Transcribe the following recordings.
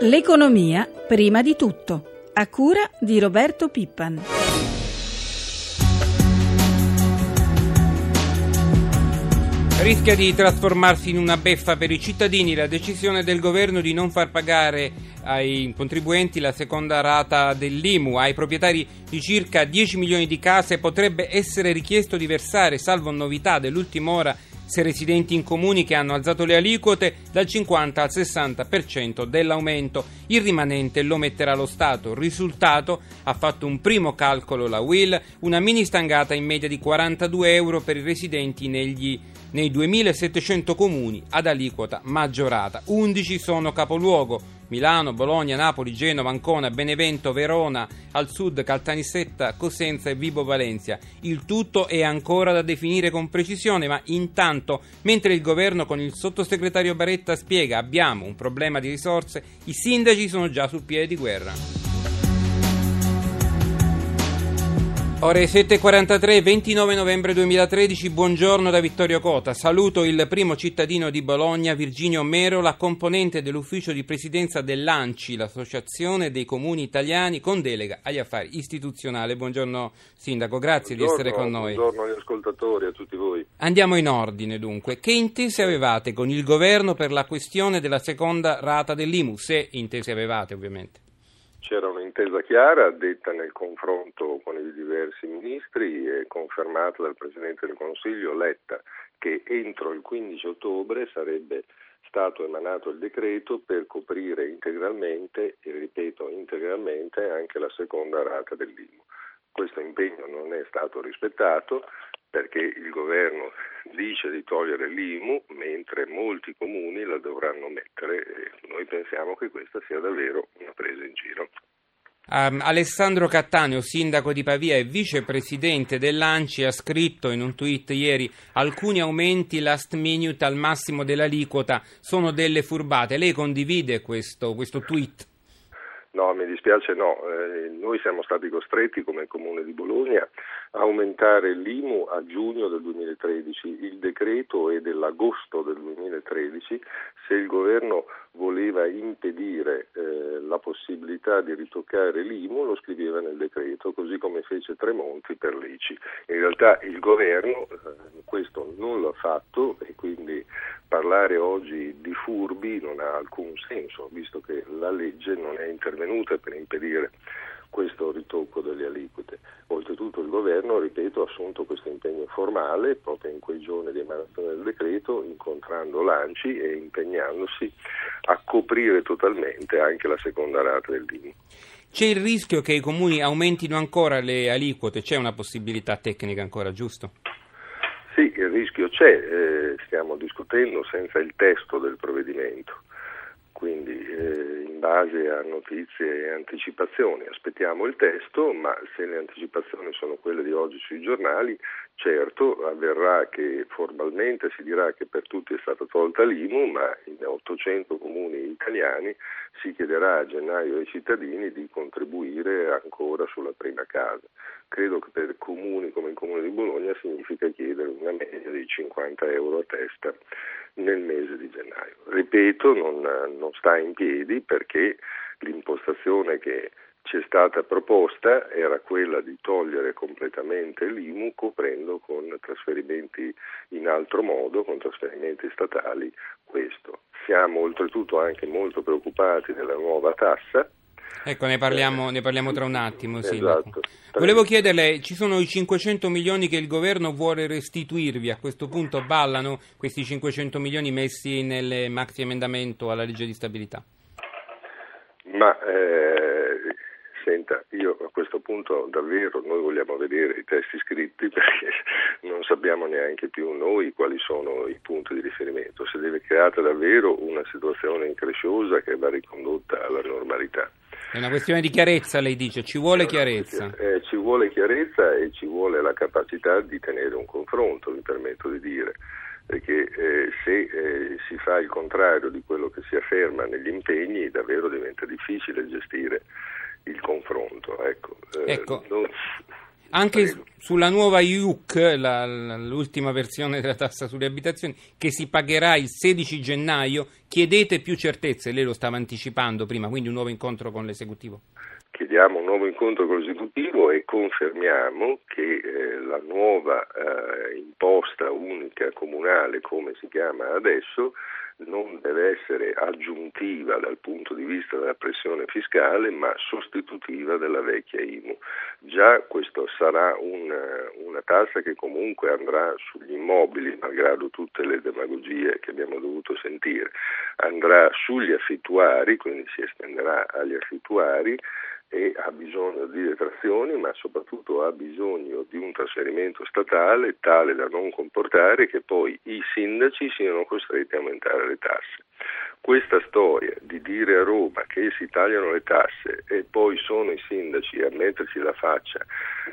L'economia prima di tutto, a cura di Roberto Pippan. Rischia di trasformarsi in una beffa per i cittadini la decisione del governo di non far pagare ai contribuenti la seconda rata dell'IMU. Ai proprietari di circa 10 milioni di case potrebbe essere richiesto di versare, salvo novità dell'ultima ora, se residenti in comuni che hanno alzato le aliquote dal 50 al 60% dell'aumento. Il rimanente lo metterà lo Stato. Risultato, ha fatto un primo calcolo la Will, una mini stangata in media di 42 euro per i residenti negli, nei 2700 comuni ad aliquota maggiorata. 11 sono capoluogo. Milano, Bologna, Napoli, Genova, Ancona, Benevento, Verona, al sud Caltanissetta, Cosenza e Vibo Valencia. Il tutto è ancora da definire con precisione, ma intanto, mentre il governo con il sottosegretario Baretta spiega abbiamo un problema di risorse, i sindaci sono già sul piede di guerra. Ore 7.43, 29 novembre 2013, buongiorno da Vittorio Cota. Saluto il primo cittadino di Bologna, Virginio Mero, la componente dell'ufficio di presidenza dell'ANCI, l'Associazione dei Comuni Italiani, con delega agli affari istituzionali. Buongiorno Sindaco, grazie buongiorno, di essere con noi. Buongiorno agli ascoltatori, a tutti voi. Andiamo in ordine dunque. Che intese avevate con il governo per la questione della seconda rata dell'IMU? Se intese avevate ovviamente. C'era un'intesa chiara detta nel confronto con i diversi ministri e confermata dal Presidente del Consiglio Letta che entro il 15 ottobre sarebbe stato emanato il decreto per coprire integralmente, e ripeto integralmente, anche la seconda rata dell'IMU. Questo impegno non è stato rispettato perché il governo dice di togliere l'IMU mentre molti comuni la dovranno mettere e noi pensiamo che questa sia davvero una presa in giro. Um, Alessandro Cattaneo, sindaco di Pavia e vicepresidente dell'ANCI, ha scritto in un tweet ieri alcuni aumenti last minute al massimo dell'aliquota sono delle furbate. Lei condivide questo, questo tweet? No, mi dispiace no. Eh, noi siamo stati costretti come Comune di Bologna a aumentare l'IMU a giugno del 2013. Il decreto è dell'agosto del 2013. Se il governo voleva impedire eh, la possibilità di ritoccare l'IMU lo scriveva nel decreto, così come fece Tremonti per l'ICI. In realtà il governo eh, questo non l'ha fatto e quindi parlare oggi di furbi non ha alcun senso, visto che la legge non è intervenuta per impedire questo ritocco delle aliquote. Oltretutto il governo, ripeto, ha assunto questo impegno formale proprio in quei giorni di emanazione del decreto, incontrando l'ANCI e impegnandosi a coprire totalmente anche la seconda rata del DIMI. C'è il rischio che i comuni aumentino ancora le aliquote? C'è una possibilità tecnica ancora, giusto? Sì, il rischio c'è, eh, stiamo discutendo senza il testo del provvedimento, quindi eh, in base a notizie e anticipazioni. Aspettiamo il testo, ma se le anticipazioni sono quelle di oggi sui giornali, certo avverrà che formalmente si dirà che per tutti è stata tolta l'IMU, ma in 800 comuni italiani si chiederà a gennaio ai cittadini di contribuire ancora sulla prima casa. Credo che per comuni come il comune di Bologna significa chiedere una media di 50 euro a testa nel mese di gennaio. Ripeto, non, non sta in piedi perché l'impostazione che ci è stata proposta era quella di togliere completamente l'IMU coprendo con trasferimenti in altro modo, con trasferimenti statali, questo. Siamo oltretutto anche molto preoccupati della nuova tassa Ecco, ne parliamo, ne parliamo tra un attimo. Esatto. Volevo chiederle, ci sono i 500 milioni che il governo vuole restituirvi, a questo punto ballano questi 500 milioni messi nel maxi emendamento alla legge di stabilità? Ma eh, senta, io a questo punto davvero noi vogliamo vedere i testi scritti perché non sappiamo neanche più noi quali sono i punti di riferimento, si deve creare davvero una situazione incresciosa che va ricondotta alla normalità. È una questione di chiarezza, lei dice, ci vuole chiarezza. Eh, ci vuole chiarezza e ci vuole la capacità di tenere un confronto, mi permetto di dire, perché eh, se eh, si fa il contrario di quello che si afferma negli impegni, davvero diventa difficile gestire il confronto. Ecco, eh, ecco. Non... Anche sulla nuova IUC, la, l'ultima versione della tassa sulle abitazioni, che si pagherà il 16 gennaio, chiedete più certezze, lei lo stava anticipando prima, quindi un nuovo incontro con l'esecutivo. Chiediamo un nuovo incontro con l'esecutivo e confermiamo che eh, la nuova eh, imposta unica comunale, come si chiama adesso, non deve essere aggiuntiva dal punto di vista della pressione fiscale, ma sostitutiva della vecchia IMU. Già questo sarà una, una tassa che comunque andrà sugli immobili, malgrado tutte le demagogie che abbiamo dovuto sentire, andrà sugli affittuari, quindi si estenderà agli affittuari e ha bisogno di detrazioni, ma soprattutto ha bisogno di un trasferimento statale tale da non comportare che poi i sindaci siano costretti a aumentare le tasse. Questa storia di dire a Roma che si tagliano le tasse e poi sono i sindaci a metterci la faccia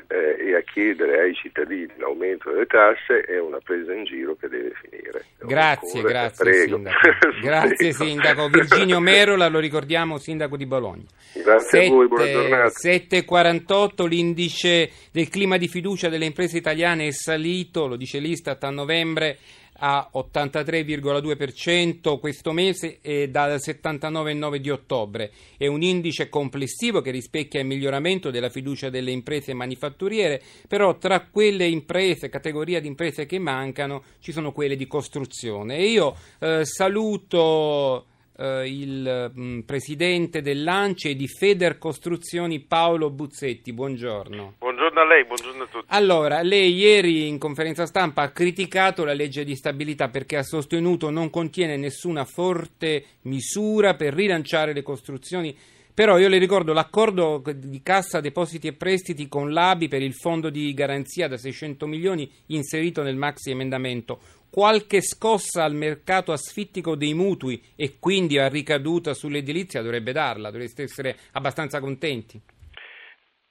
eh, e a chiedere ai cittadini l'aumento delle tasse è una presa in giro che deve finire. Grazie, Ancora, grazie. Sindaco. grazie Sindaco. Virginio Merola, lo ricordiamo, Sindaco di Bologna. Grazie 7, a voi, buona giornata. 7,48 l'indice del clima di fiducia delle imprese italiane è salito, lo dice l'Istat a novembre a 83,2% questo mese e dal 79,9% di ottobre. È un indice complessivo che rispecchia il miglioramento della fiducia delle imprese manifatturiere, però tra quelle imprese, categoria di imprese che mancano, ci sono quelle di costruzione. E io eh, saluto eh, il mh, mm, presidente dell'ANCE e di Feder Costruzioni Paolo Buzzetti. Buongiorno. Buongiorno a lei, buongiorno a tutti. Allora, lei ieri in conferenza stampa ha criticato la legge di stabilità perché ha sostenuto non contiene nessuna forte misura per rilanciare le costruzioni però io le ricordo l'accordo di cassa depositi e prestiti con l'ABI per il fondo di garanzia da 600 milioni inserito nel maxi emendamento qualche scossa al mercato asfittico dei mutui e quindi a ricaduta sull'edilizia dovrebbe darla, dovreste essere abbastanza contenti.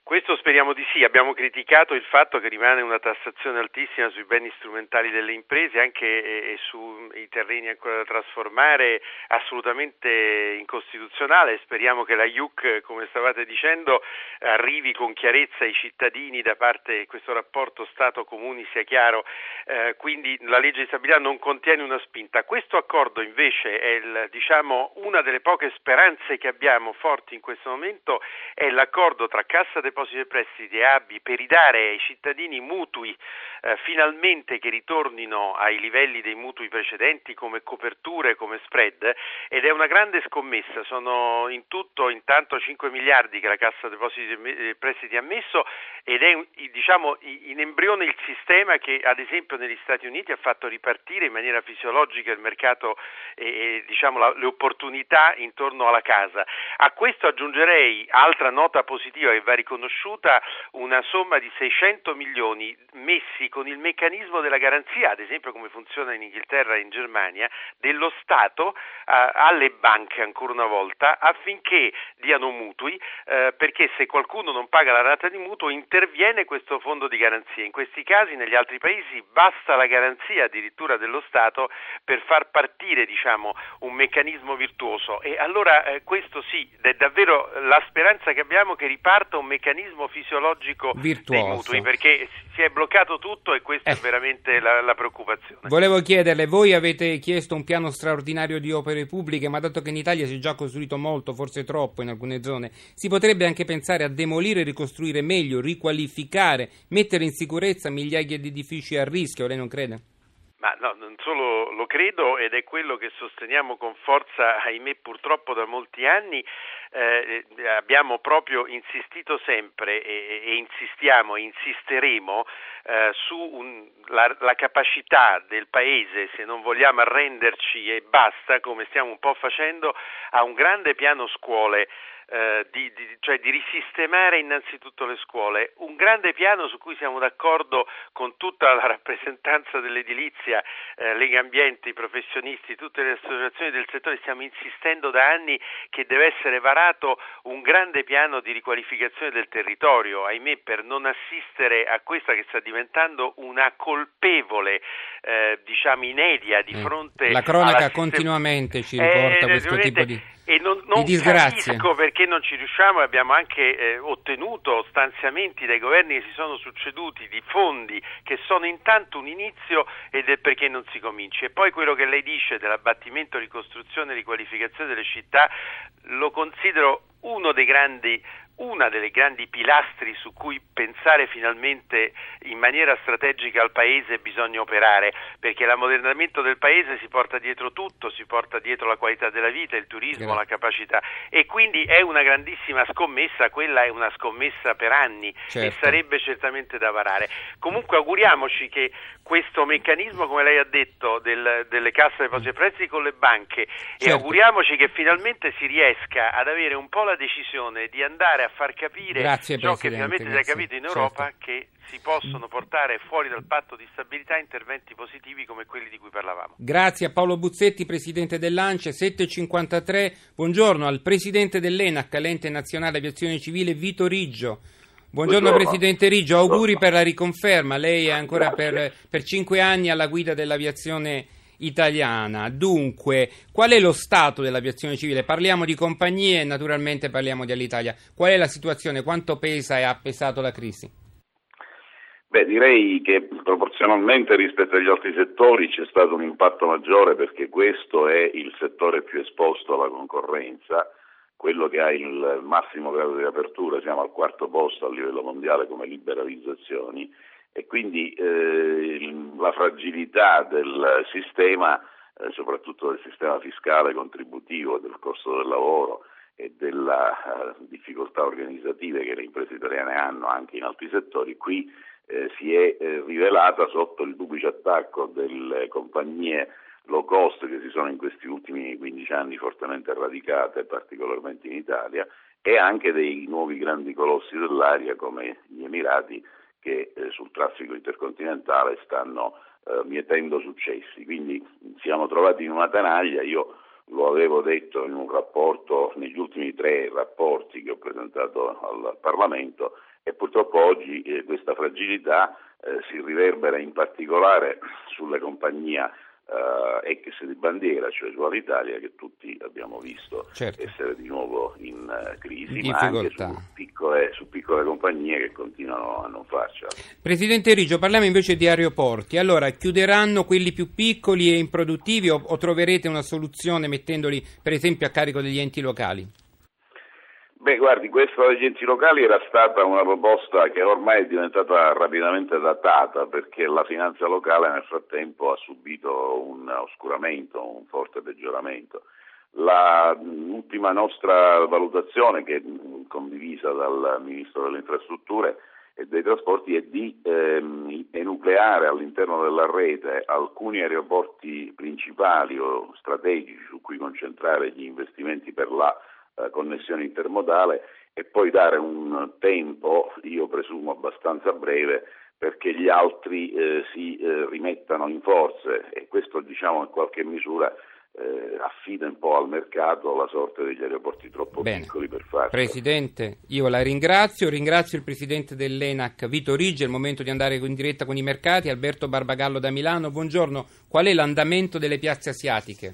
Questo speriamo di sì, abbiamo criticato il fatto che rimane una tassazione altissima sui beni strumentali delle imprese anche e, sui terreni ancora da trasformare assolutamente incostituzionale, speriamo che la IUC, come stavate dicendo, arrivi con chiarezza ai cittadini da parte che questo rapporto Stato-Comuni sia chiaro, eh, quindi la legge di stabilità non contiene una spinta. Questo accordo invece è il, diciamo, una delle poche speranze che abbiamo forti in questo momento, è l'accordo tra Cassa de depositi e prestiti e ABI per ridare ai cittadini mutui eh, finalmente che ritornino ai livelli dei mutui precedenti come coperture, come spread ed è una grande scommessa, sono in tutto intanto 5 miliardi che la Cassa depositi e prestiti ha messo ed è diciamo, in embrione il sistema che ad esempio negli Stati Uniti ha fatto ripartire in maniera fisiologica il mercato e, e diciamo, la, le opportunità intorno alla casa. A questo aggiungerei altra nota positiva che va riconosciuta riconosciuta una somma di 600 milioni messi con il meccanismo della garanzia, ad esempio come funziona in Inghilterra e in Germania, dello Stato eh, alle banche ancora una volta affinché diano mutui eh, perché se qualcuno non paga la rata di mutuo interviene questo fondo di garanzia. In questi casi negli altri paesi basta la garanzia addirittura dello Stato per far partire diciamo, un meccanismo virtuoso e allora eh, questo sì, è davvero la speranza che abbiamo che riparta un meccanismo meccanismo fisiologico Virtuoso. dei mutui perché si è bloccato tutto e questa eh. è veramente la, la, preoccupazione. Volevo chiederle, voi avete chiesto un piano straordinario di opere pubbliche, ma dato che in Italia si è già costruito molto, forse troppo in alcune zone, si potrebbe anche pensare a demolire e ricostruire meglio, riqualificare, mettere in sicurezza migliaia di edifici a rischio, lei non crede? Ma no, non solo lo credo ed è quello che sosteniamo con forza, ahimè purtroppo da molti anni, eh, abbiamo proprio insistito sempre e, e insistiamo e insisteremo eh, su un, la, la, capacità del Paese, se non vogliamo arrenderci e basta, come stiamo un po' facendo, a un grande piano scuole eh, di, di, cioè di risistemare innanzitutto le scuole. Un grande piano su cui siamo d'accordo con tutta la rappresentanza dell'edilizia, eh, Lega Ambiente, i professionisti, tutte le associazioni del settore, stiamo insistendo da anni che deve essere varato un grande piano di riqualificazione del territorio, ahimè per non assistere a questa che sta diventando una colpevole, eh, diciamo, inedia di mm. fronte La cronaca continuamente ci riporta questo tipo di e non, non capisco perché non ci riusciamo e abbiamo anche eh, ottenuto stanziamenti dai governi che si sono succeduti di fondi che sono intanto un inizio ed è perché non si cominci. E poi quello che lei dice dell'abbattimento, ricostruzione e riqualificazione delle città lo considero uno dei grandi una delle grandi pilastri su cui pensare finalmente in maniera strategica al Paese bisogna operare, perché l'ammodernamento del Paese si porta dietro tutto, si porta dietro la qualità della vita, il turismo, Grazie. la capacità e quindi è una grandissima scommessa, quella è una scommessa per anni certo. e sarebbe certamente da varare. Comunque auguriamoci che questo meccanismo, come lei ha detto, del, delle casse depositi e prezzi con le banche certo. e auguriamoci che finalmente si riesca ad avere un po' la decisione di andare a far capire grazie, ciò che finalmente si è capito in Europa certo. che si possono portare fuori dal patto di stabilità interventi positivi come quelli di cui parlavamo. Grazie a Paolo Buzzetti, presidente dell'ANCE, 753. Buongiorno al presidente dell'ENAC, l'ente nazionale aviazione civile Vito Riggio. Buongiorno, Buongiorno, Presidente Riggio, auguri per la riconferma. Lei è ancora per, per, cinque anni alla guida dell'aviazione italiana. Dunque, qual è lo stato dell'aviazione civile? Parliamo di compagnie e naturalmente parliamo di Alitalia. Qual è la situazione? Quanto pesa e ha pesato la crisi? Beh, direi che proporzionalmente rispetto agli altri settori c'è stato un impatto maggiore perché questo è il settore più esposto alla concorrenza quello che ha il massimo grado di apertura, siamo al quarto posto a livello mondiale come liberalizzazioni e quindi eh, la fragilità del sistema, eh, soprattutto del sistema fiscale contributivo, del costo del lavoro e delle uh, difficoltà organizzative che le imprese italiane hanno anche in altri settori, qui eh, si è eh, rivelata sotto il duplice attacco delle compagnie low cost che si sono in questi ultimi 15 anni fortemente radicate, particolarmente in Italia, e anche dei nuovi grandi colossi dell'aria come gli Emirati che eh, sul traffico intercontinentale stanno eh, mietendo successi. Quindi siamo trovati in una tanaglia, io lo avevo detto in un rapporto, negli ultimi tre rapporti che ho presentato al Parlamento e purtroppo oggi eh, questa fragilità eh, si riverbera in particolare sulle compagnie uh, ex di bandiera, cioè su Alitalia, che tutti abbiamo visto certo. essere di nuovo in uh, crisi, ma anche su piccole, su piccole, compagnie che continuano a non farcela. Presidente Riggio, parliamo invece di aeroporti. Allora, chiuderanno quelli più piccoli e improduttivi o, o troverete una soluzione mettendoli per esempio a carico degli enti locali? Beh, guardi, questa degli enti locali era stata una proposta che ormai è diventata rapidamente datata perché la finanza locale nel frattempo ha subito un oscuramento, un forte peggioramento. l'ultima nostra valutazione, che è condivisa dal Ministro delle Infrastrutture e dei Trasporti, è di ehm, enucleare all'interno della rete alcuni aeroporti principali o strategici su cui concentrare gli investimenti per la connessione intermodale e poi dare un tempo, io presumo abbastanza breve, perché gli altri eh, si eh, rimettano in forze e questo diciamo in qualche misura eh, affida un po' al mercato la sorte degli aeroporti troppo Bene. piccoli per farlo. Presidente, io la ringrazio, ringrazio il Presidente dell'ENAC Vito Riggi, è il momento di andare in diretta con i mercati, Alberto Barbagallo da Milano, buongiorno, qual è l'andamento delle piazze asiatiche?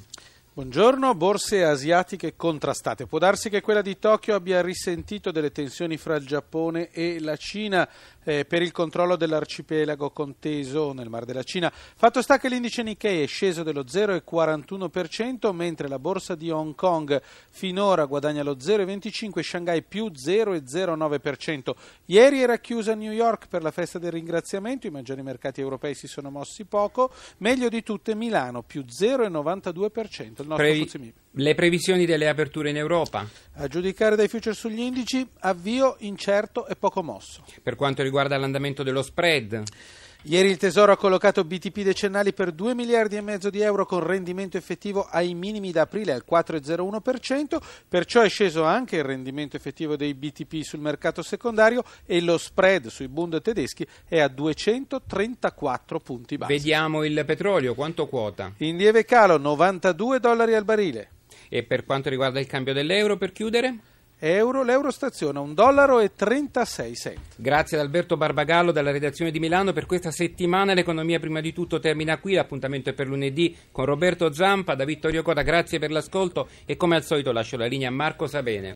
Buongiorno, borse asiatiche contrastate. Può darsi che quella di Tokyo abbia risentito delle tensioni fra il Giappone e la Cina eh, per il controllo dell'arcipelago conteso nel Mar della Cina. Fatto sta che l'indice Nikkei è sceso dello 0,41%, mentre la borsa di Hong Kong finora guadagna lo 0,25%, Shanghai più 0,09%. Ieri era chiusa New York per la festa del ringraziamento, i maggiori mercati europei si sono mossi poco, meglio di tutte Milano più 0,92% nostro Previ- Le previsioni delle aperture in Europa? A giudicare dai future sugli indici, avvio incerto e poco mosso. Per quanto riguarda l'andamento dello spread? Ieri il Tesoro ha collocato BTP decennali per 2 miliardi e mezzo di euro con rendimento effettivo ai minimi da aprile al 4,01%, perciò è sceso anche il rendimento effettivo dei BTP sul mercato secondario e lo spread sui bund tedeschi è a 234 punti base. Vediamo il petrolio, quanto quota? In lieve calo 92 dollari al barile. E per quanto riguarda il cambio dell'euro per chiudere? Euro, l'euro staziona 1 dollaro e 36 cent. Grazie ad Alberto Barbagallo dalla redazione di Milano per questa settimana. L'economia prima di tutto termina qui, l'appuntamento è per lunedì con Roberto Zampa, da Vittorio Coda, grazie per l'ascolto e come al solito lascio la linea a Marco Sabene.